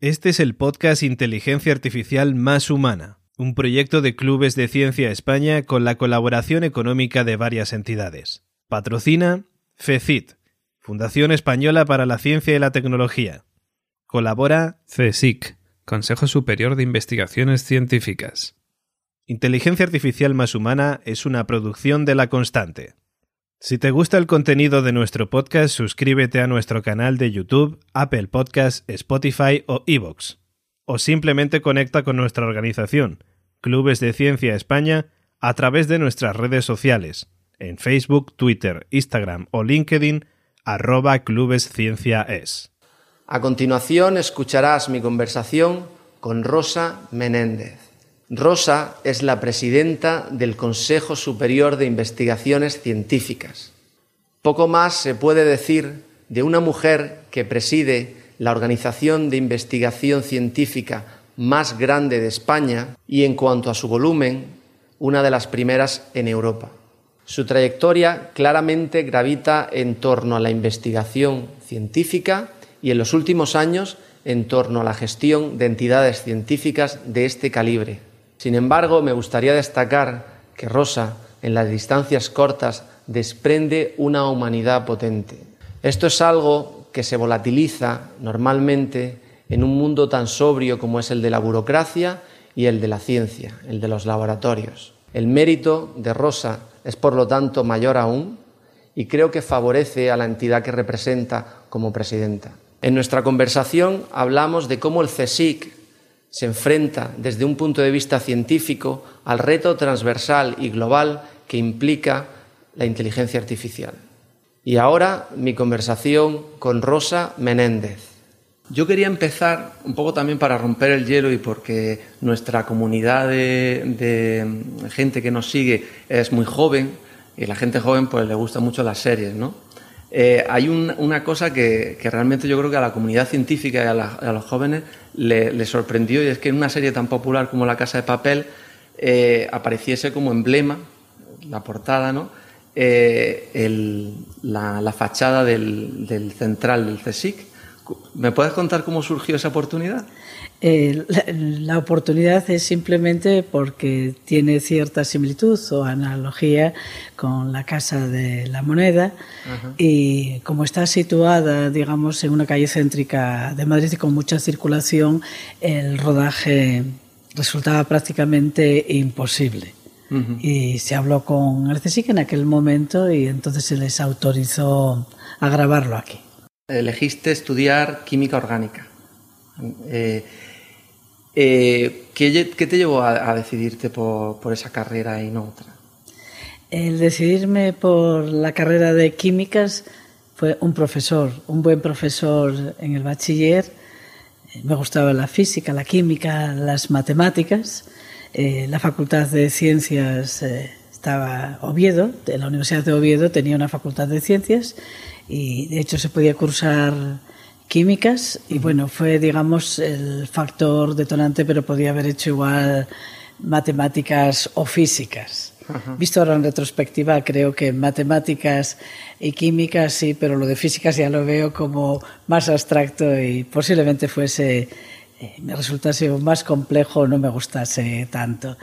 Este es el podcast Inteligencia Artificial Más Humana, un proyecto de Clubes de Ciencia España con la colaboración económica de varias entidades. Patrocina FECIT, Fundación Española para la Ciencia y la Tecnología. Colabora CSIC, Consejo Superior de Investigaciones Científicas. Inteligencia Artificial Más Humana es una producción de La Constante. Si te gusta el contenido de nuestro podcast, suscríbete a nuestro canal de YouTube, Apple Podcasts, Spotify o Evox. O simplemente conecta con nuestra organización, Clubes de Ciencia España, a través de nuestras redes sociales, en Facebook, Twitter, Instagram o LinkedIn, arroba clubescienciaes. A continuación escucharás mi conversación con Rosa Menéndez. Rosa es la presidenta del Consejo Superior de Investigaciones Científicas. Poco más se puede decir de una mujer que preside la organización de investigación científica más grande de España y en cuanto a su volumen, una de las primeras en Europa. Su trayectoria claramente gravita en torno a la investigación científica y en los últimos años en torno a la gestión de entidades científicas de este calibre. Sin embargo, me gustaría destacar que Rosa, en las distancias cortas, desprende una humanidad potente. Esto es algo que se volatiliza normalmente en un mundo tan sobrio como es el de la burocracia y el de la ciencia, el de los laboratorios. El mérito de Rosa es, por lo tanto, mayor aún y creo que favorece a la entidad que representa como presidenta. En nuestra conversación hablamos de cómo el CSIC, se enfrenta desde un punto de vista científico al reto transversal y global que implica la inteligencia artificial. Y ahora mi conversación con Rosa Menéndez. Yo quería empezar un poco también para romper el hielo y porque nuestra comunidad de, gente que nos sigue es muy joven y la gente joven pues le gusta mucho las series, ¿no? Eh, hay una cosa que, realmente yo creo que a la comunidad científica y a, los jóvenes le, sorprendió y es que en una serie tan popular como La Casa de Papel eh, apareciese como emblema, la portada, ¿no? Eh, la, fachada del, del, central del CSIC. ¿Me puedes contar cómo surgió esa oportunidad? Eh, la, oportunidad es simplemente porque tiene cierta similitud o analogía con la Casa de la Moneda y como está situada, digamos, en una calle céntrica de Madrid y con mucha circulación, el rodaje resultaba prácticamente imposible. Y se habló con el CSIC en aquel momento y entonces se les autorizó a grabarlo aquí. Elegiste estudiar química orgánica. Eh, eh, ¿qué, te llevó a, decidirte por, esa carrera y no otra? El decidirme por la carrera de químicas fue un profesor, un buen profesor en el bachiller. Me gustaba la física, la química, las matemáticas. Eh, la Facultad de Ciencias estaba Oviedo, de la Universidad de Oviedo tenía una Facultad de Ciencias y de hecho se podía cursar químicas y bueno, fue digamos el factor detonante, pero podía haber hecho igual matemáticas o físicas. Visto ahora en retrospectiva, creo que matemáticas y químicas sí, pero lo de físicas ya lo veo como más abstracto y posiblemente fuese, eh, me resultase más complejo, no me gustase tanto.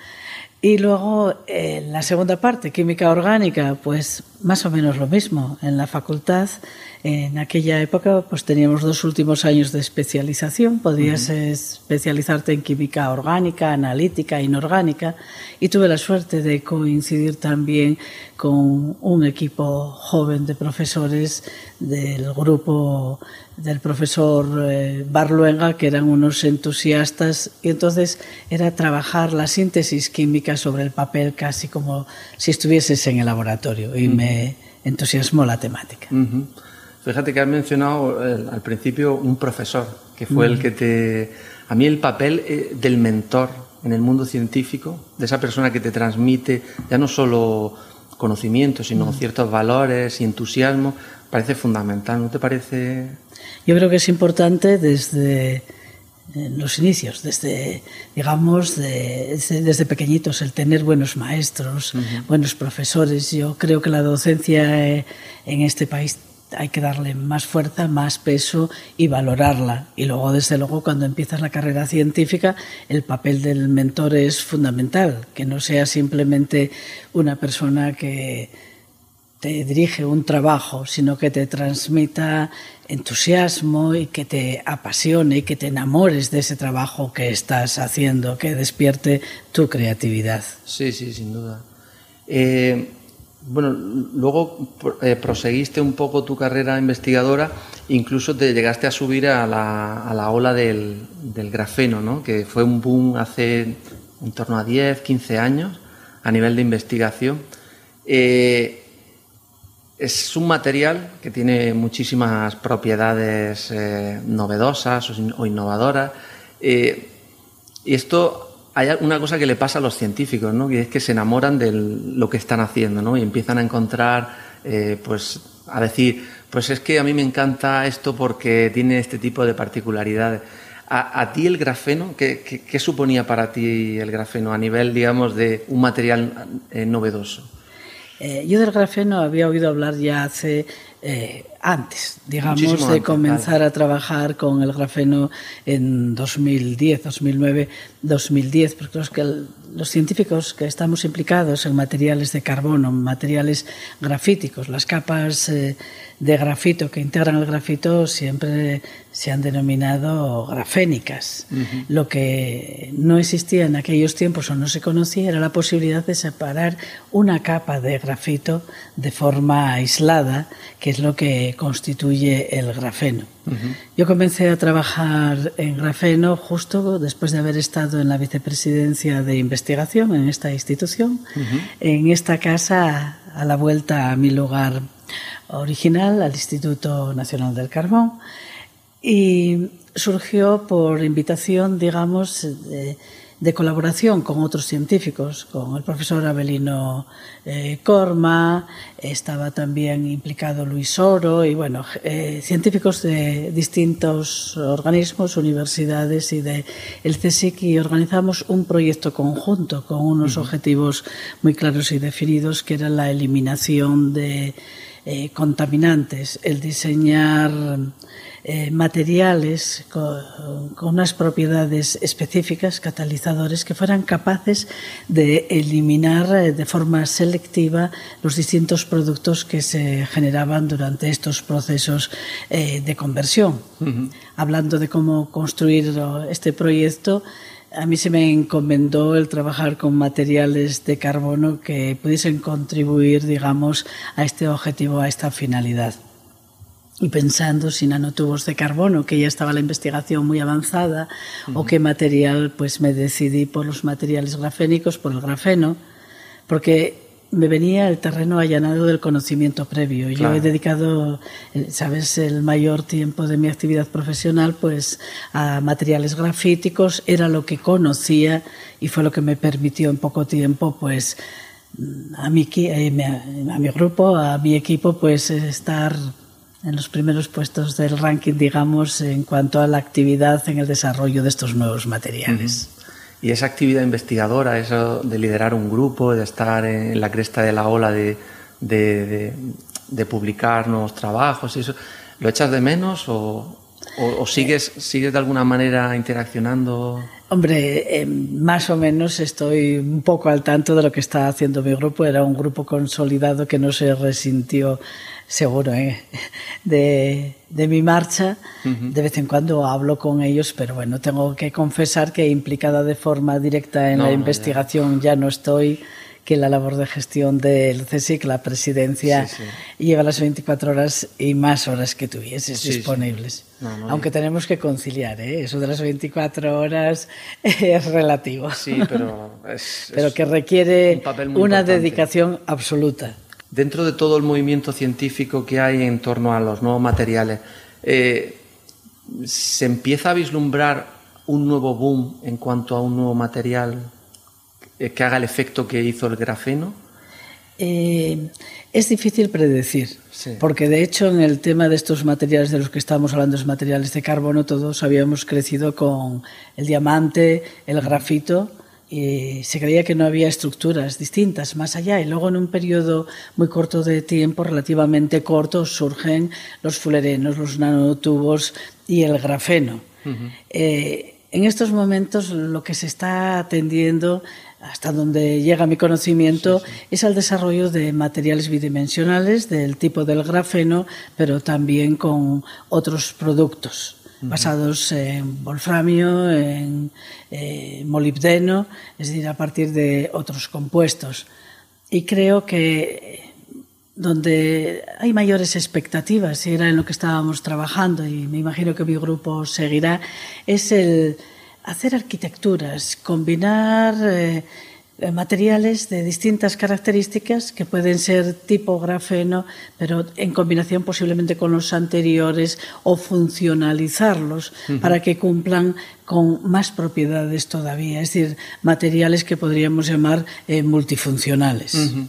Y luego en la segunda parte, química orgánica, pues más o menos lo mismo. En la facultad, en aquella época, pues teníamos dos últimos años de especialización. Podías especializarte en química orgánica, analítica, inorgánica. Y tuve la suerte de coincidir también con un equipo joven de profesores del grupo del profesor eh, Barluenga, que eran unos entusiastas, y entonces era trabajar la síntesis química sobre el papel casi como si estuvieses en el laboratorio, y me entusiasmó la temática. Fíjate que has mencionado eh, al principio un profesor, que fue el que te... A mí el papel eh, del mentor en el mundo científico, de esa persona que te transmite ya no solo conocimiento, sino ciertos valores y entusiasmo, parece fundamental, ¿no te parece? Yo creo que es importante desde los inicios, desde, digamos, desde, pequeñitos, el tener buenos maestros, buenos profesores. Yo creo que la docencia eh, en este país hay que darle más fuerza, más peso y valorarla. Y luego, desde luego, cuando empiezas la carrera científica, el papel del mentor es fundamental, que no sea simplemente una persona que te dirige un trabajo, sino que te transmita entusiasmo y que te apasione y que te enamores de ese trabajo que estás haciendo, que despierte tu creatividad. Sí, sí, sin duda. Eh, bueno, luego eh, proseguiste un poco tu carrera investigadora, incluso te llegaste a subir a la, ola del, grafeno, ¿no? que fue un boom hace en torno a 10, 15 años a nivel de investigación. Eh, es un material que tiene muchísimas propiedades eh, novedosas o, innovadoras. y esto hay una cosa que le pasa a los científicos, ¿no? que es que se enamoran de lo que están haciendo ¿no? y empiezan a encontrar, eh, pues, a decir, pues es que a mí me encanta esto porque tiene este tipo de particularidades. A, ti el grafeno, ¿qué, suponía para ti el grafeno a nivel, digamos, de un material eh, novedoso? Eh, yo del grafeno había oído hablar ya hace antes, digamos, de comenzar a trabajar con el grafeno en 2010, 2009, 2010, porque los, que los científicos que estamos implicados en materiales de carbono, materiales grafíticos, las capas eh, de grafito que integran el grafito siempre se han denominado grafénicas. Lo que no existía en aquellos tiempos o no se conocía era la posibilidad de separar una capa de grafito de forma aislada, que es lo que constituye el grafeno. Yo comencé a trabajar en grafeno justo después de haber estado en la vicepresidencia de investigación en esta institución, en esta casa a la vuelta a mi lugar original, al Instituto Nacional del Carbón, y surgió por invitación, digamos, de, de colaboración con otros científicos, con el profesor Abelino eh, Corma, estaba también implicado Luis Oro y bueno, eh, científicos de distintos organismos, universidades y de el CSIC y organizamos un proyecto conjunto con unos objetivos muy claros y definidos que era la eliminación de eh, contaminantes, el diseñar eh, materiales con, unas propiedades específicas, catalizadores, que fueran capaces de eliminar eh, de forma selectiva los distintos productos que se generaban durante estos procesos de conversión. Hablando de cómo construir este proyecto, a mí se me encomendó el trabajar con materiales de carbono que pudiesen contribuir, digamos, a este objetivo, a esta finalidad. Y pensando si nanotubos de carbono, que ya estaba la investigación muy avanzada, o qué material, pues me decidí por los materiales grafénicos, por el grafeno, porque me venía el terreno allanado del conocimiento previo. Yo he dedicado, eh, sabes, el mayor tiempo de mi actividad profesional pues a materiales grafíticos, era lo que conocía y fue lo que me permitió en poco tiempo pues a mi, eh, a mi grupo, a mi equipo pues estar en los primeros puestos del ranking, digamos, en cuanto a la actividad en el desarrollo de estos nuevos materiales. Y esa actividad investigadora, eso de liderar un grupo, de estar en la cresta de la ola de, de, publicar nuevos trabajos, eso, ¿lo echas de menos o, o, sigues, sigues de alguna manera interaccionando? Hombre, eh, más o menos estoy un poco al tanto de lo que está haciendo mi grupo. Era un grupo consolidado que no se resintió seguro, ¿eh? de, de, mi marcha. De vez en cuando hablo con ellos, pero bueno, tengo que confesar que implicada de forma directa en la investigación ya. no estoy que la labor de gestión del CSIC, la presidencia, lleva las 24 horas y más horas que tuvieses disponibles. Aunque tenemos que conciliar, ¿eh? eso de las 24 horas es relativo. Sí, pero es, pero que requiere una dedicación absoluta dentro de todo el movimiento científico que hay en torno a los nuevos materiales, eh, ¿se empieza a vislumbrar un nuevo boom en cuanto a un nuevo material eh, que haga el efecto que hizo el grafeno? Eh, es difícil predecir, porque de hecho en el tema de estos materiales de los que estamos hablando, los materiales de carbono, todos habíamos crecido con el diamante, el grafito, y se creía que no había estructuras distintas más allá y luego en un periodo muy corto de tiempo, relativamente corto, surgen los fulerenos, los nanotubos y el grafeno. eh, en estos momentos lo que se está atendiendo hasta donde llega mi conocimiento, sí, sí. es al desarrollo de materiales bidimensionales del tipo del grafeno, pero también con otros productos basados en wolframio, en eh, molibdeno, es decir, a partir de otros compuestos. Y creo que donde hay mayores expectativas, y era en lo que estábamos trabajando, y me imagino que mi grupo seguirá, es el hacer arquitecturas, combinar eh, materiales de distintas características que pueden ser tipo grafeno, pero en combinación posiblemente con los anteriores o funcionalizarlos uh -huh. para que cumplan con más propiedades todavía, es decir, materiales que podríamos llamar eh, multifuncionales. Uh -huh.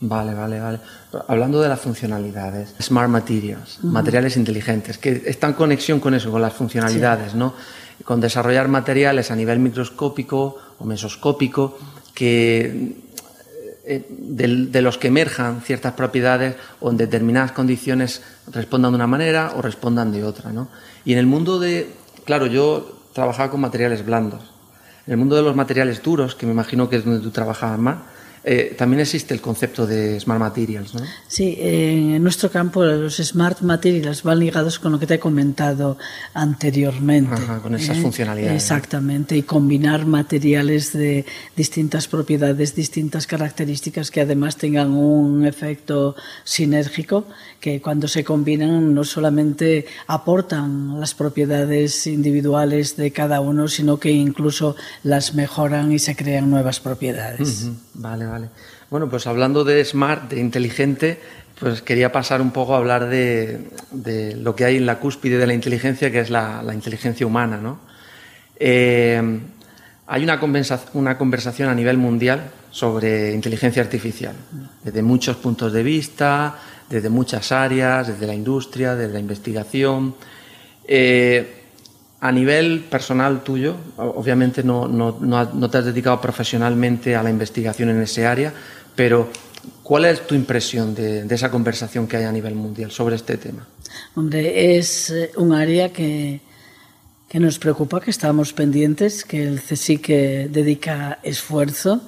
Vale, vale, vale. Hablando de las funcionalidades, smart materials, uh -huh. materiales inteligentes, que están en conexión con eso, con las funcionalidades, sí. ¿no? Con desarrollar materiales a nivel microscópico o mesoscópico que eh, de, los que emerjan ciertas propiedades o en determinadas condiciones respondan de una manera o respondan de otra, ¿no? Y en el mundo de, claro, yo trabajaba con materiales blandos. En el mundo de los materiales duros, que me imagino que es donde tú trabajabas más, eh, también existe el concepto de Smart Materials, ¿no? Sí, en nuestro campo los Smart Materials van ligados con lo que te he comentado anteriormente. Ajá, con esas ¿eh? funcionalidades. Exactamente, y combinar materiales de distintas propiedades, distintas características que además tengan un efecto sinérgico que cuando se combinan no solamente aportan las propiedades individuales de cada uno, sino que incluso las mejoran y se crean nuevas propiedades. Uh -huh. Vale, vale. Bueno, pues hablando de smart, de inteligente, pues quería pasar un poco a hablar de, lo que hay en la cúspide de la inteligencia, que es la, la inteligencia humana, ¿no? Eh, hay una, una conversación a nivel mundial sobre inteligencia artificial, desde muchos puntos de vista, desde muchas áreas, desde la industria, desde la investigación. Eh, a nivel personal tuyo, obviamente no, no, no, te has dedicado profesionalmente a la investigación en ese área, pero ¿cuál es tu impresión de, de esa conversación que hay a nivel mundial sobre este tema? Hombre, es eh, un área que, que nos preocupa, que estamos pendientes, que el CSIC dedica esfuerzo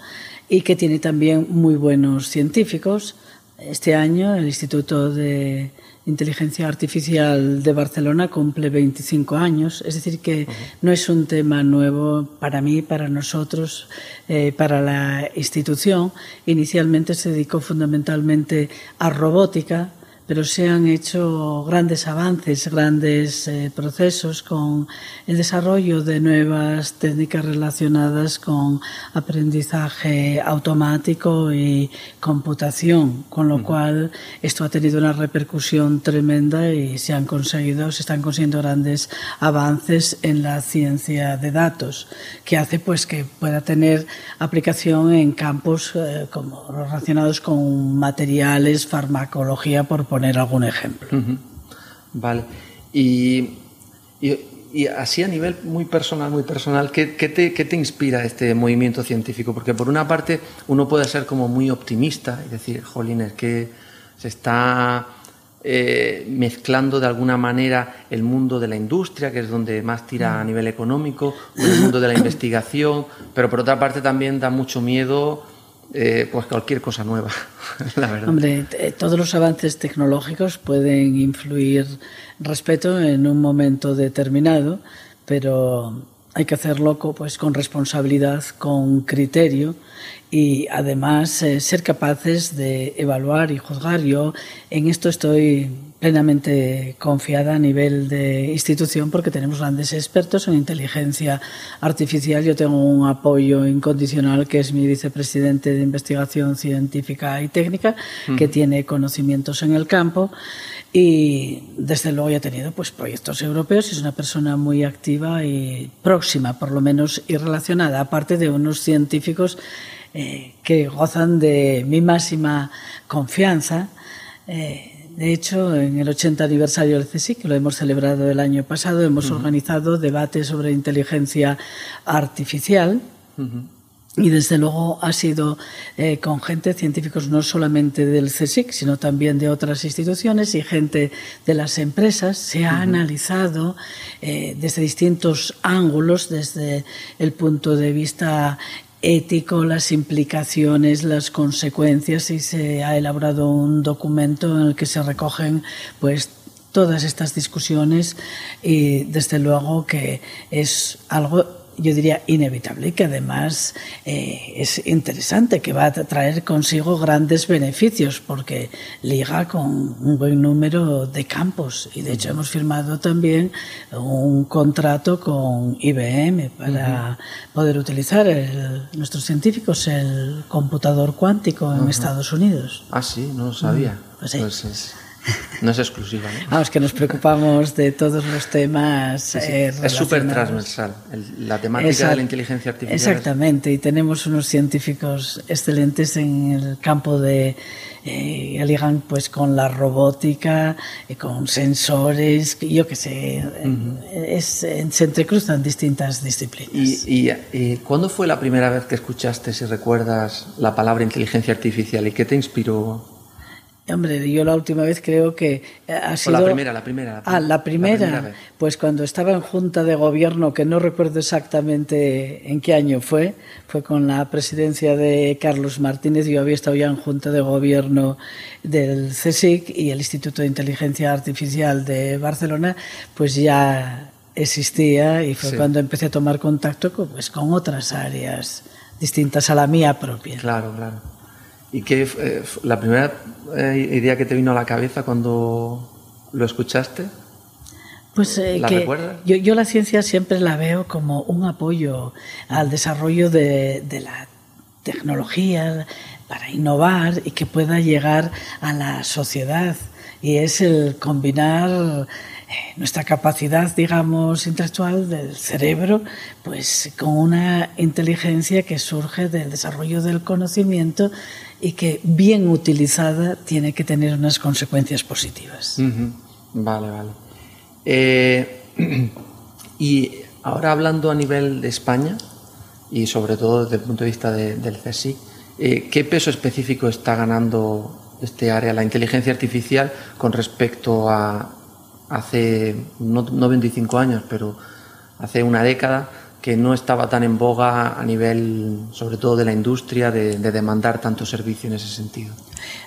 y que tiene también muy buenos científicos. Este año el Instituto de Inteligencia Artificial de Barcelona cumple 25 años, es decir, que no es un tema nuevo para mí, para nosotros, eh, para la institución. Inicialmente se dedicó fundamentalmente a robótica, pero se han hecho grandes avances, grandes eh, procesos con el desarrollo de nuevas técnicas relacionadas con aprendizaje automático y computación, con lo mm. cual esto ha tenido una repercusión tremenda y se han conseguido, se están consiguiendo grandes avances en la ciencia de datos, que hace pues que pueda tener aplicación en campos eh, como relacionados con materiales, farmacología, por poner algún ejemplo. Uh -huh. Vale. Y, y, y, así a nivel muy personal, muy personal, ¿qué, qué, te, ¿qué, te, inspira este movimiento científico? Porque por una parte uno puede ser como muy optimista y decir, jolines, que se está eh, mezclando de alguna manera el mundo de la industria, que es donde más tira a nivel económico, con el mundo de la investigación, pero por otra parte también da mucho miedo eh, pues cualquier cosa nueva, la verdad. Hombre, todos los avances tecnológicos pueden influir respeto en un momento determinado, pero hay que hacerlo pues, con responsabilidad, con criterio y además eh, ser capaces de evaluar y juzgar. Yo en esto estoy plenamente confiada a nivel de institución porque tenemos grandes expertos en inteligencia artificial. Yo tengo un apoyo incondicional que es mi vicepresidente de investigación científica y técnica, mm. que tiene conocimientos en el campo y desde luego ya ha tenido pues proyectos europeos y es una persona muy activa y próxima, por lo menos, y relacionada, aparte de unos científicos eh, que gozan de mi máxima confianza. Eh, de hecho, en el 80 aniversario del CSIC, que lo hemos celebrado el año pasado, hemos uh -huh. organizado debates sobre inteligencia artificial. Uh -huh. y desde luego ha sido eh, con gente, científicos no solamente del CSIC, sino también de otras instituciones y gente de las empresas. Se ha analizado eh, desde distintos ángulos, desde el punto de vista ético, las implicaciones, las consecuencias y se ha elaborado un documento en el que se recogen pues todas estas discusiones y desde luego que es algo yo diría inevitable y que además eh, es interesante, que va a traer consigo grandes beneficios porque liga con un buen número de campos y de hecho hemos firmado también un contrato con IBM para poder utilizar nuestros científicos el computador cuántico en Estados Unidos. Ah, sí, no lo sabía. Pues, sí. Pues no es exclusiva. ¿no? Vamos, que nos preocupamos de todos los temas. Eh, es súper transversal. la temática de la inteligencia artificial. Exactamente, y tenemos unos científicos excelentes en el campo de. Eh, ligan pues con la robótica, eh, con sensores, yo qué sé, es, se entrecruzan distintas disciplinas. ¿Y, y cuándo fue la primera vez que escuchaste, si recuerdas, la palabra inteligencia artificial y qué te inspiró Hombre, yo la última vez creo que eh, ha sido... la primera, la primera. ah, la primera. pues cuando estaba en Junta de Gobierno, que no recuerdo exactamente en qué año fue, fue con la presidencia de Carlos Martínez. Yo había estado ya en Junta de Gobierno del CSIC y el Instituto de Inteligencia Artificial de Barcelona, pues ya existía y fue cuando empecé a tomar contacto con, pues, con otras áreas distintas a la mía propia. Claro, claro. ¿Y qué eh, la primera eh, idea que te vino a la cabeza cuando lo escuchaste? Pues eh, ¿La que yo, yo, la ciencia siempre la veo como un apoyo al desarrollo de, de la tecnología para innovar y que pueda llegar a la sociedad. Y es el combinar nuestra capacidad, digamos, intelectual del cerebro, pues con una inteligencia que surge del desarrollo del conocimiento y que bien utilizada tiene que tener unas consecuencias positivas. Vale, vale. Eh, y ahora hablando a nivel de España y sobre todo desde el punto de vista del CSI, eh, ¿qué peso específico está ganando este área, la inteligencia artificial, con respecto a hace, no, no 25 años, pero hace una década? Que no estaba tan en boga a nivel, sobre todo de la industria, de, demandar tanto servicio en ese sentido.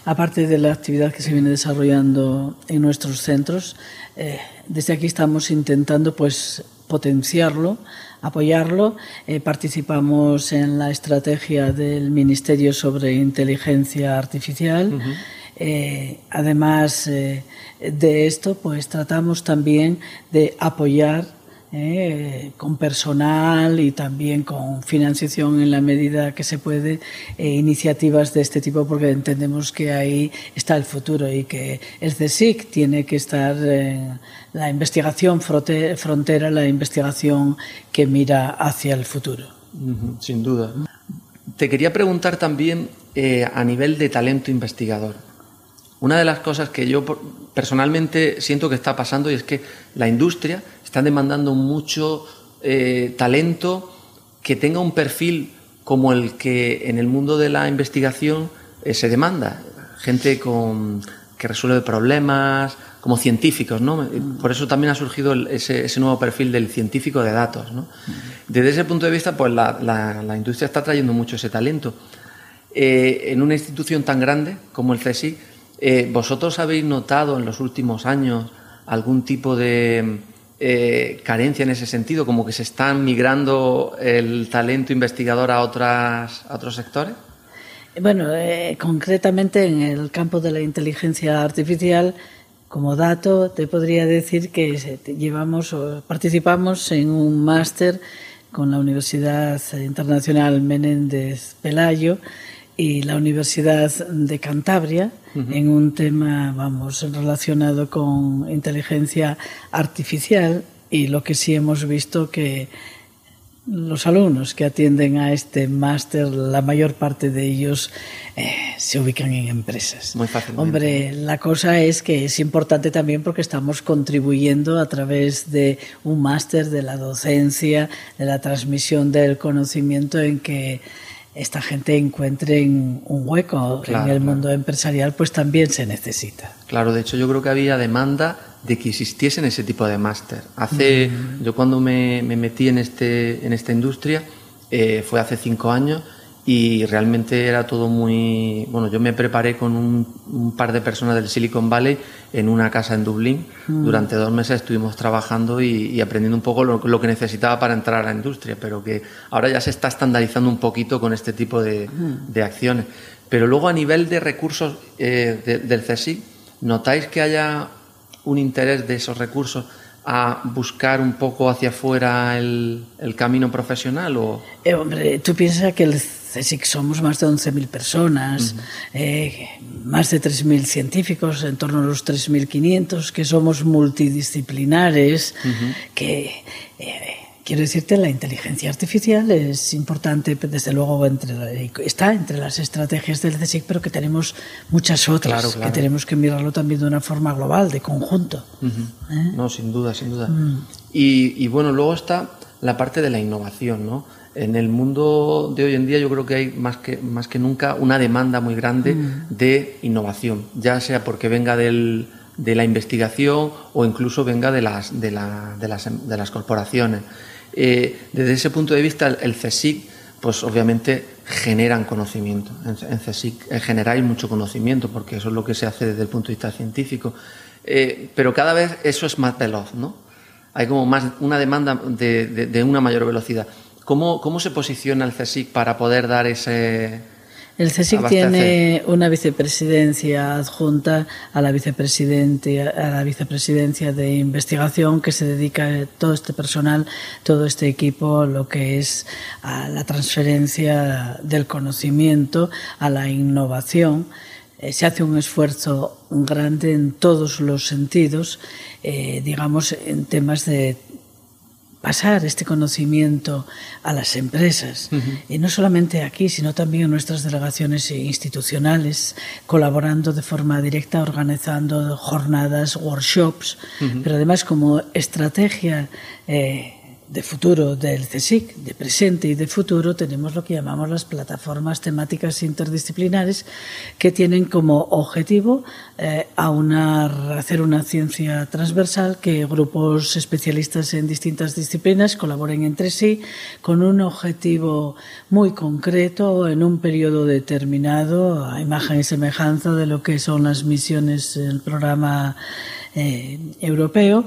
Aparte de la actividad que se viene desarrollando en nuestros centros, eh, desde aquí estamos intentando pues potenciarlo, apoyarlo. Eh, participamos en la estrategia del Ministerio sobre Inteligencia Artificial. Eh, además de esto, pues tratamos también de apoyar eh, con personal y también con financiación en la medida que se puede, eh, iniciativas de este tipo, porque entendemos que ahí está el futuro y que el CSIC tiene que estar en la investigación frontera, la investigación que mira hacia el futuro. sin duda. Te quería preguntar también eh, a nivel de talento investigador. Una de las cosas que yo personalmente siento que está pasando y es que la industria están demandando mucho eh, talento que tenga un perfil como el que en el mundo de la investigación eh, se demanda. Gente con, que resuelve problemas, como científicos, ¿no? Por eso también ha surgido ese, nuevo perfil del científico de datos, ¿no? Desde ese punto de vista, pues la, industria está trayendo mucho ese talento. Eh, en una institución tan grande como el CSI, ¿vosotros habéis notado en los últimos años algún tipo de, eh, carencia en ese sentido, como que se están migrando el talento investigador a, otras, a otros sectores? Bueno, eh, concretamente en el campo de la inteligencia artificial, como dato, te podría decir que llevamos participamos en un máster con la Universidad Internacional Menéndez Pelayo y la Universidad de Cantabria en un tema, vamos, relacionado con inteligencia artificial y lo que sí hemos visto que los alumnos que atienden a este máster, la mayor parte de ellos eh, se ubican en empresas. Muy fácil. Hombre, la cosa es que es importante también porque estamos contribuyendo a través de un máster de la docencia, de la transmisión del conocimiento en que esta gente encuentren un hueco Claro, en el claro. mundo empresarial, pues también se necesita. Claro, de hecho yo creo que había demanda de que existiesen ese tipo de máster. Hace, yo cuando me, me metí en este, en esta industria, eh, fue hace cinco años y realmente era todo muy, bueno, yo me preparé con un, un par de personas del Silicon Valley en una casa en Dublín. Durante dos meses estuvimos trabajando y, y aprendiendo un poco lo, lo que necesitaba para entrar a la industria, pero que ahora ya se está estandarizando un poquito con este tipo de, de acciones. Pero luego a nivel de recursos eh, de- del CSIC, ¿notáis que haya un interés de esos recursos a buscar un poco hacia afuera el, el camino profesional? O... Eh, hombre, tú piensas que el CSIC somos más de 11.000 personas, eh, más de 3.000 científicos, en torno a los 3.500, que somos multidisciplinares, que... eh, Quiero decirte, la inteligencia artificial es importante, desde luego, entre, la- está entre las estrategias del CSIC, pero que tenemos muchas otras, Claro, claro. que tenemos que mirarlo también de una forma global, de conjunto. ¿eh? No, sin duda, sin duda. Y, y bueno, luego está la parte de la innovación, ¿no? En el mundo de hoy en día yo creo que hay más que, más que nunca una demanda muy grande de innovación, ya sea porque venga del, de la investigación o incluso venga de las, de la- de las, de las corporaciones. Eh, desde ese punto de vista, el, CSIC, pues obviamente generan conocimiento. En, CSIC eh, generáis mucho conocimiento porque eso es lo que se hace desde el punto de vista científico. Eh, pero cada vez eso es más veloz, ¿no? Hay como más una demanda de, de- de una mayor velocidad. ¿Cómo, ¿Cómo se posiciona el CSIC para poder dar ese... El CSIC Abastecer. tiene una vicepresidencia adjunta a la vicepresidente a la vicepresidencia de investigación que se dedica todo este personal, todo este equipo, lo que es a la transferencia del conocimiento, a la innovación. Eh, se hace un esfuerzo grande en todos los sentidos, eh, digamos, en temas de pasar este conocimiento a las empresas. Y no solamente aquí, sino también en nuestras delegaciones institucionales, colaborando de forma directa, organizando jornadas, workshops, pero además como estrategia eh, de futuro del CSIC, de presente y de futuro, tenemos lo que llamamos las plataformas temáticas interdisciplinares que tienen como objetivo eh, aunar, hacer una ciencia transversal, que grupos especialistas en distintas disciplinas colaboren entre sí con un objetivo muy concreto en un periodo determinado, a imagen y semejanza de lo que son las misiones del programa eh, europeo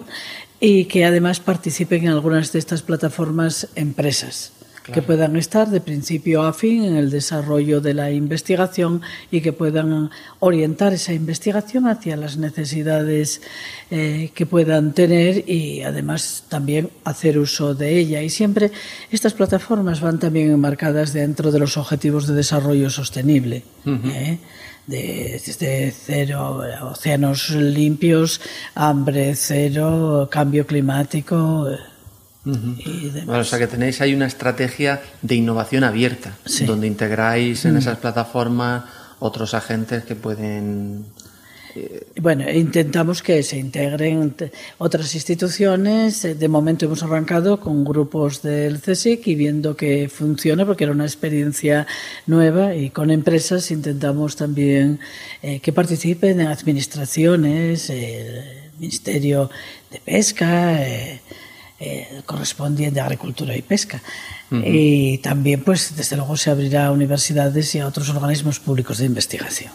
y que además participen en algunas de estas plataformas empresas que puedan estar de principio a fin en el desarrollo de la investigación y que puedan orientar esa investigación hacia las necesidades eh, que puedan tener y además también hacer uso de ella. Y siempre estas plataformas van también enmarcadas dentro de los objetivos de desarrollo sostenible. ¿eh? De, cero, océanos limpios, hambre cero, cambio climático y demás. Bueno, o sea que tenéis ahí una estrategia de innovación abierta, Sí. donde integráis en esas plataformas otros agentes que pueden... Bueno, intentamos que se integren te- otras instituciones. Eh, De momento hemos arrancado con grupos del CSIC y viendo que funciona, porque era una experiencia nueva, y con empresas intentamos también eh, que participen en administraciones, eh, el Ministerio de Pesca, eh, eh, correspondiente a Agricultura y Pesca. Y también, pues, desde luego, se abrirá a universidades y a otros organismos públicos de investigación.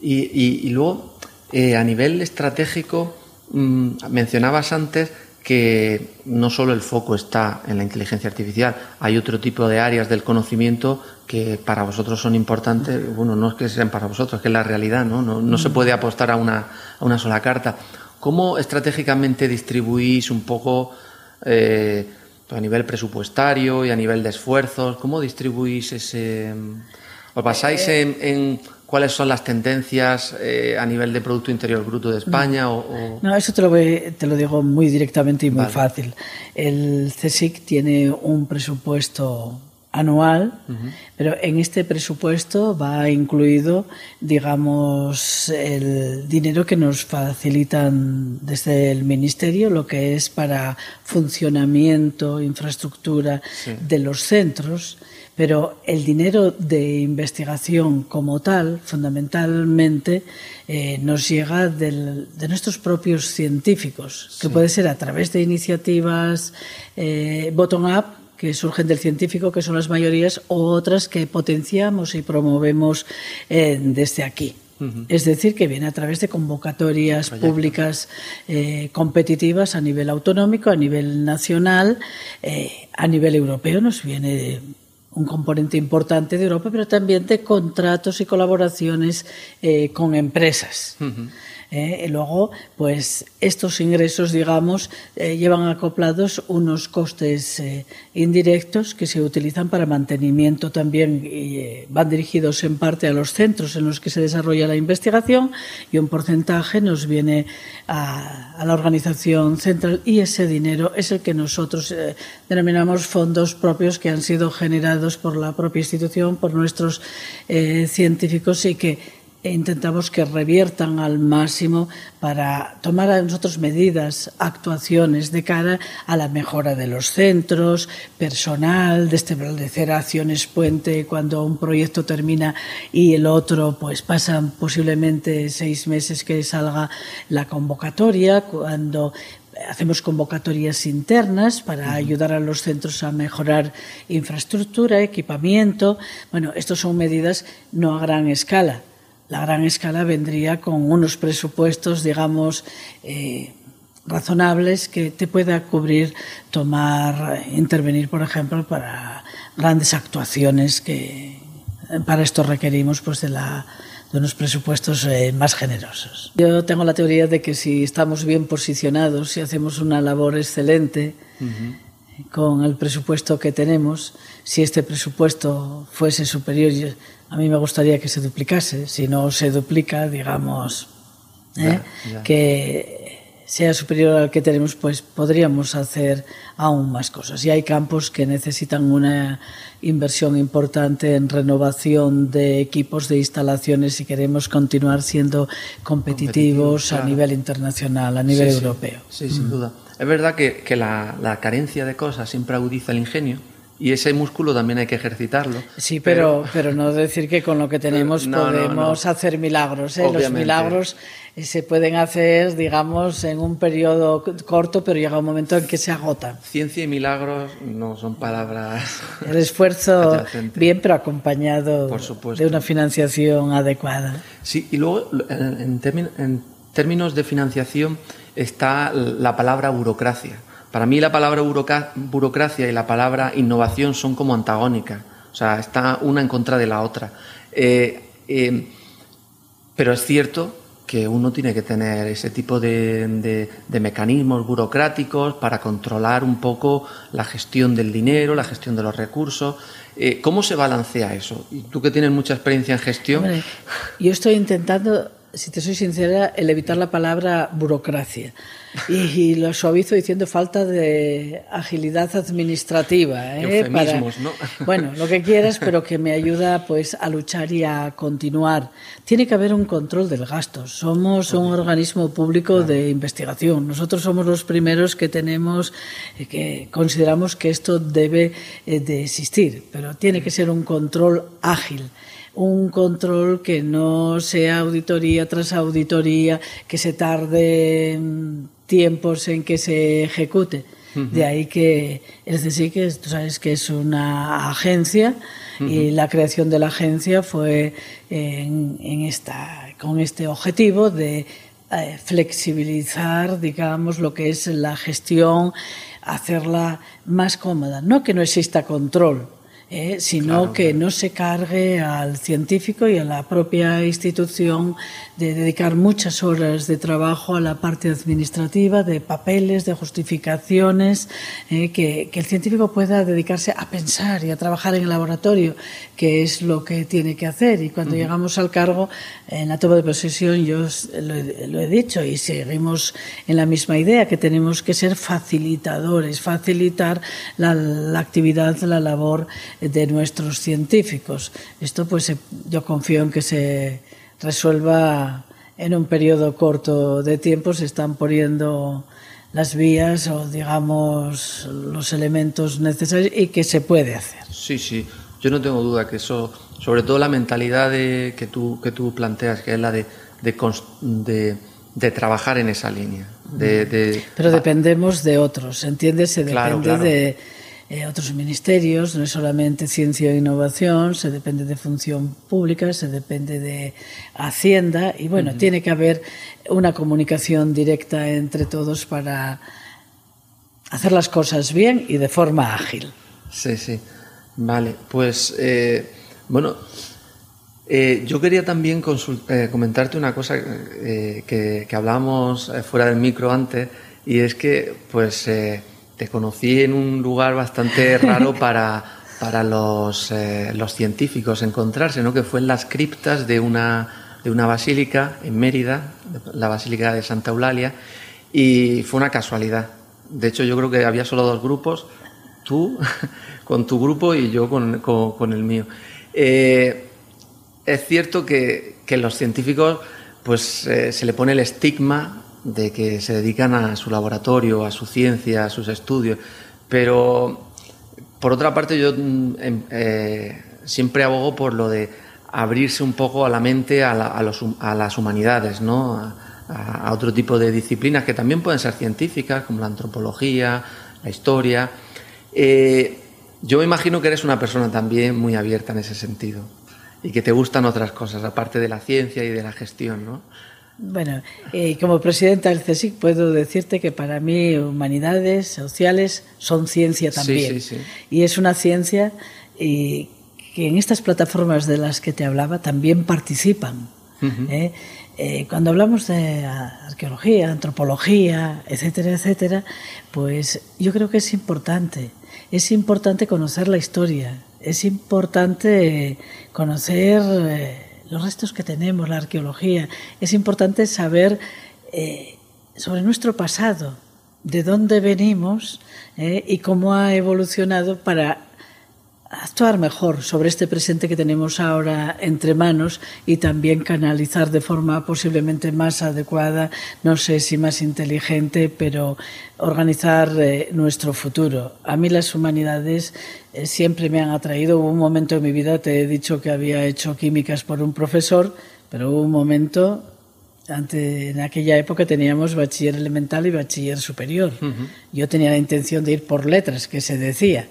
Y, y- y luego, eh, a nivel estratégico, mm, mencionabas antes que no solo el foco está en la inteligencia artificial, hay otro tipo de áreas del conocimiento que para vosotros son importantes. Bueno, no es que sean para vosotros, es que es la realidad, ¿no? No, no se puede apostar a una, a una sola carta. ¿Cómo estratégicamente distribuís un poco eh, a nivel presupuestario y a nivel de esfuerzos? ¿Cómo distribuís ese... ¿Os basáis en, en cuáles son las tendencias eh, a nivel de Producto Interior Bruto de España? O, o- No, eso te lo, voy- te lo digo muy directamente y muy Vale. fácil. El CSIC tiene un presupuesto anual, pero en este presupuesto va incluido, digamos, el dinero que nos facilitan desde el Ministerio, lo que es para funcionamiento, infraestructura de los centros, pero el dinero de investigación como tal, fundamentalmente, eh, nos llega del, de nuestros propios científicos, que puede ser a través de iniciativas eh, bottom-up, que surgen del científico, que son las mayorías, o otras que potenciamos y promovemos eh, desde aquí. Es decir, que viene a través de convocatorias públicas eh, competitivas a nivel autonómico, a nivel nacional, eh, a nivel europeo. Nos viene un componente importante de Europa, pero también de contratos y colaboraciones con empresas. ¿Eh? y luego, pues estos ingresos, digamos, eh, llevan acoplados unos costes eh, indirectos que se utilizan para mantenimiento también y van dirigidos en parte a los centros en los que se desarrolla la investigación y un porcentaje nos viene a, a la organización central y ese dinero es el que nosotros denominamos fondos propios que han sido generados por la propia institución, por nuestros científicos y que e intentamos que reviertan al máximo para tomar a nosotros medidas, actuaciones de cara a la mejora de los centros, personal, de establecer acciones puente cuando un proyecto termina y el otro, pues pasan posiblemente seis meses que salga la convocatoria, cuando hacemos convocatorias internas para ayudar a los centros a mejorar infraestructura, equipamiento. Bueno, estas son medidas no a gran escala, la gran escala vendría con unos presupuestos, digamos, eh, razonables que te pueda cubrir tomar, intervenir, por ejemplo, para grandes actuaciones que para esto requerimos pues de la de unos presupuestos eh, más generosos. Yo tengo la teoría de que si estamos bien posicionados, si hacemos una labor excelente con el presupuesto que tenemos, si este presupuesto fuese superior a mí me gustaría que se duplicase. Si no se duplica, digamos, ¿eh? que sea superior al que tenemos, pues podríamos hacer aún más cosas. Y hay campos que necesitan una inversión importante en renovación de equipos, de instalaciones, si queremos continuar siendo competitivos a nivel internacional, a nivel europeo. Sí, sin duda. Es verdad que, que la, la carencia de cosas siempre agudiza el ingenio y ese músculo también hay que ejercitarlo. Sí, pero, pero, no decir que con lo que tenemos podemos hacer milagros. ¿eh? Los milagros eh, se pueden hacer, digamos, en un periodo corto, pero llega un momento en que se agotan. Ciencia y milagros no son palabras. El esfuerzo bien, pero acompañado de una financiación adecuada. Sí, y luego en, en términos de financiación está la palabra burocracia para mí la palabra burocracia y la palabra innovación son como antagónicas, o sea, está una en contra de la otra. Eh, eh, pero es cierto que uno tiene que tener ese tipo de, mecanismos burocráticos para controlar un poco la gestión del dinero, la gestión de los recursos. Eh, ¿Cómo se balancea eso? Y tú que tienes mucha experiencia en gestión. yo estoy intentando si te soy sincera, el evitar la palabra burocracia. Y, lo suavizo diciendo falta de agilidad administrativa. ¿eh? ¿no? Bueno, lo que quieras, pero que me ayuda pues a luchar y a continuar. Tiene que haber un control del gasto. Somos un organismo público de investigación. Nosotros somos los primeros que tenemos, eh, que consideramos que esto debe eh, de existir, pero tiene que ser un control ágil un control que no sea auditoría tras auditoría, que se tarde mm, tiempos en que se ejecute. De ahí que, es decir, que tú sabes que es una agencia y la creación de la agencia fue en, esta, con este objetivo de eh, flexibilizar, digamos, lo que es la gestión, hacerla más cómoda. No que no exista control, eh, sino que no se cargue al científico y a la propia institución de dedicar muchas horas de trabajo a la parte administrativa, de papeles, de justificaciones, eh, que, el científico pueda dedicarse a pensar y a trabajar en el laboratorio, que es lo que tiene que hacer. Y cuando llegamos al cargo, en la toma de posesión, yo lo he, dicho y seguimos en la misma idea, que tenemos que ser facilitadores, facilitar la, la actividad, la labor de nuestros científicos. Esto pues yo confío en que se resuelva en un periodo corto de tiempo, se están poniendo las vías o digamos los elementos necesarios y que se puede hacer. Sí, sí, yo no tengo duda que eso, sobre todo la mentalidad de, que, tú, que tú planteas, que es la de, de, de, trabajar en esa línea. De, Pero dependemos de otros, ¿entiendes? Se depende de eh, otros ministerios, no es solamente ciencia e innovación, se depende de función pública, se depende de Hacienda y bueno, tiene que haber una comunicación directa entre todos para hacer las cosas bien y de forma ágil. Sí, sí. Vale, pues eh, bueno, eh, yo quería también comentarte una cosa que, que hablábamos fuera del micro antes y es que pues te conocí en un lugar bastante raro para, para los, eh, los científicos encontrarse, ¿no? que fue en las criptas de una, de una basílica en Mérida, la Basílica de Santa Eulalia, y fue una casualidad. De hecho, yo creo que había solo dos grupos, tú con tu grupo y yo con, con, el mío. Eh, es cierto que, que los científicos pues eh, se le pone el estigma de que se dedican a su laboratorio, a su ciencia, a sus estudios. Pero, por otra parte, yo mm, em, eh, siempre abogo por lo de abrirse un poco a la mente a, las humanidades, ¿no? A, otro tipo de disciplinas que también pueden ser científicas, como la antropología, la historia. Eh, yo me imagino que eres una persona también muy abierta en ese sentido y que te gustan otras cosas, aparte de la ciencia y de la gestión, ¿no? Bueno, eh, como presidenta del CSIC puedo decirte que para mí humanidades sociales son ciencia también. Y es una ciencia eh, que en estas plataformas de las que te hablaba también participan. ¿eh? cuando hablamos de arqueología, antropología, etcétera, etcétera, pues yo creo que es importante. Es importante conocer la historia, es importante conocer los restos que tenemos, la arqueología. Es importante saber eh, sobre nuestro pasado, de dónde venimos eh, y cómo ha evolucionado para actuar mejor sobre este presente que tenemos ahora entre manos y también canalizar de forma posiblemente más adecuada, no sé si más inteligente, pero organizar eh, nuestro futuro. A mí las humanidades eh, siempre me han atraído. Hubo un momento en mi vida, te he dicho que había hecho químicas por un profesor, pero hubo un momento en aquella época teníamos bachiller elemental y bachiller superior. Yo tenía la intención de ir por letras, que se decía.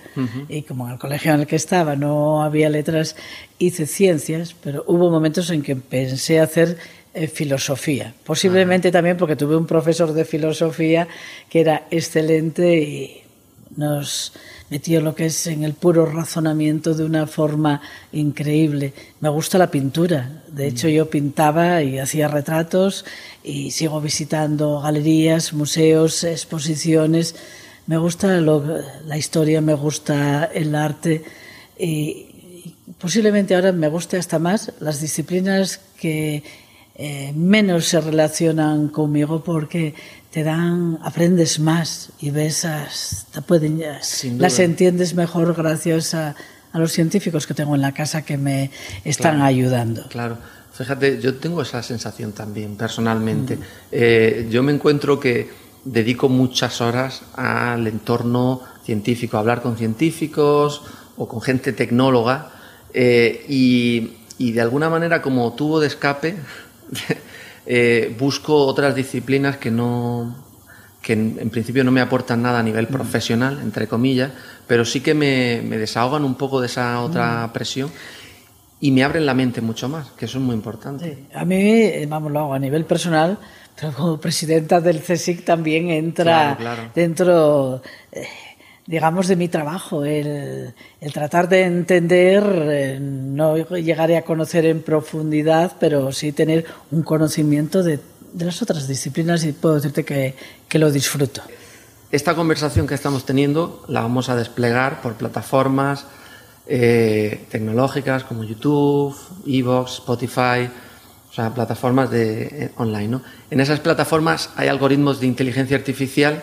Y como en el colegio en el que estaba no había letras, hice ciencias, pero hubo momentos en que pensé hacer eh, filosofía. Posiblemente también porque tuve un profesor de filosofía que era excelente y nos metió lo que es en el puro razonamiento de una forma increíble. Me gusta la pintura. De hecho, mm. yo pintaba y hacía retratos y sigo visitando galerías, museos, exposiciones. Me gusta la historia, me gusta el arte y posiblemente ahora me guste hasta más las disciplinas que eh, menos se relacionan conmigo porque te dan, aprendes más y ves hasta pueden, las entiendes mejor gracias a, a, los científicos que tengo en la casa que me están ayudando. Claro. Fíjate, yo tengo esa sensación también personalmente. Mm. Eh, yo me encuentro que dedico muchas horas al entorno científico, a hablar con científicos o con gente tecnóloga eh, y, y de alguna manera como tubo de escape Eh, busco otras disciplinas que no que en, principio no me aportan nada a nivel mm. profesional, entre comillas, pero sí que me, desahogan un poco de esa otra mm. presión y me abren la mente mucho más, que eso es muy importante. A mí, eh, vamos, lo hago a nivel personal, pero como presidenta del CSIC también entra dentro... Eh, digamos, de mi trabajo, el, tratar de entender, eh, no llegaré a conocer en profundidad, pero sí tener un conocimiento de, las otras disciplinas y puedo decirte que, lo disfruto. Esta conversación que estamos teniendo la vamos a desplegar por plataformas eh, tecnológicas como YouTube, Evox, Spotify, o sea, plataformas de, eh, online. En esas plataformas hay algoritmos de inteligencia artificial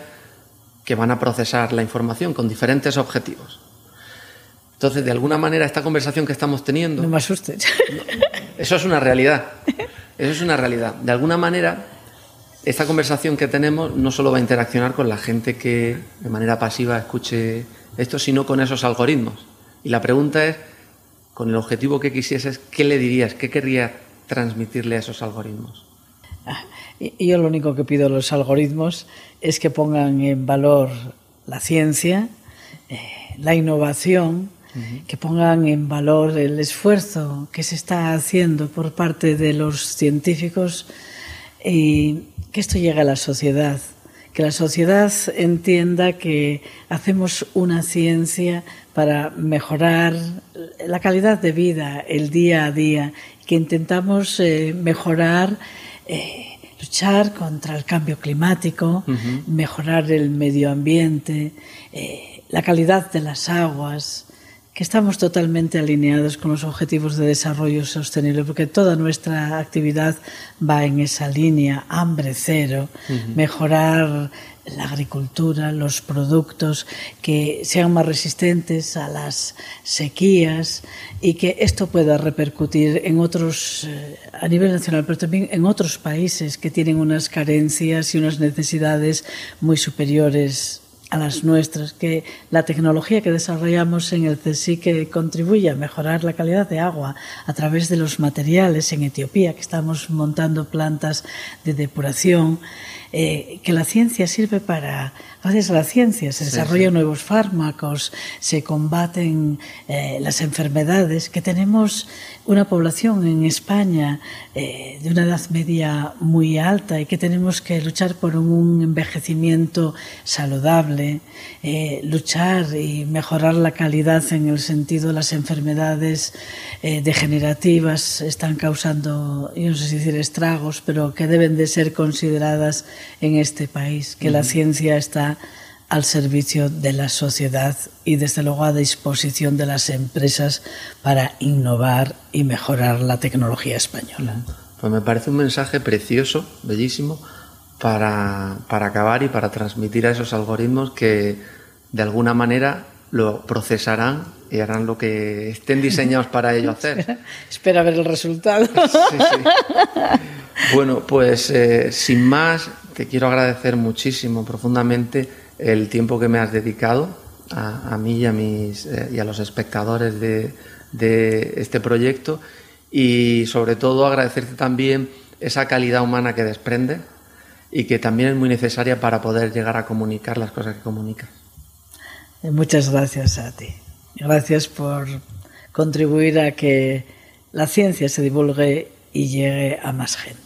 que van a procesar la información con diferentes objetivos. Entonces, de alguna manera, esta conversación que estamos teniendo... No me asustes. Eso es una realidad. Eso es una realidad. De alguna manera, esta conversación que tenemos no solo va a interaccionar con la gente que de manera pasiva escuche esto, sino con esos algoritmos. Y la pregunta es, con el objetivo que quisieses, ¿qué le dirías? ¿Qué querrías transmitirle a esos algoritmos? Y yo lo único que pido a los algoritmos es que pongan en valor la ciencia, eh, la innovación, que pongan en valor el esfuerzo que se está haciendo por parte de los científicos y que esto llegue a la sociedad, que la sociedad entienda que hacemos una ciencia para mejorar la calidad de vida, el día a día, que intentamos eh, mejorar, eh, luchar contra el cambio climático, mejorar el medio ambiente, eh, la calidad de las aguas, que estamos totalmente alineados con los objetivos de desarrollo sostenible, porque toda nuestra actividad va en esa línea, hambre cero, mejorar la agricultura, los productos que sean más resistentes a las sequías y que esto pueda repercutir en otros, eh, a nivel nacional, pero también en otros países que tienen unas carencias y unas necesidades muy superiores a las nuestras, que la tecnología que desarrollamos en el CSIC contribuye a mejorar la calidad de agua a través de los materiales en Etiopía, que estamos montando plantas de depuración, eh, que la ciencia sirve para, gracias a la ciencia, se desarrollan nuevos fármacos, se combaten eh, las enfermedades, que tenemos una población en España eh, de una edad media muy alta y que tenemos que luchar por un envejecimiento saludable, eh, luchar y mejorar la calidad en el sentido de las enfermedades degenerativas están causando, yo no sé si decir estragos, pero que deben de ser consideradas en este país, que la ciencia está al servicio de la sociedad y desde luego a disposición de las empresas para innovar y mejorar la tecnología española. Pues me parece un mensaje precioso, bellísimo, para, para acabar y para transmitir a esos algoritmos que de alguna manera lo procesarán y harán lo que estén diseñados para ello hacer. Espera ver el resultado. Bueno, pues eh, sin más, te quiero agradecer muchísimo, profundamente, el tiempo que me has dedicado a, mí y a, mis, eh, y a los espectadores de, de este proyecto y sobre todo agradecerte también esa calidad humana que desprende y que también es muy necesaria para poder llegar a comunicar las cosas que comunicas. Eh, muchas gracias a ti. Gracias por contribuir a que la ciencia se divulgue y llegue a más gente.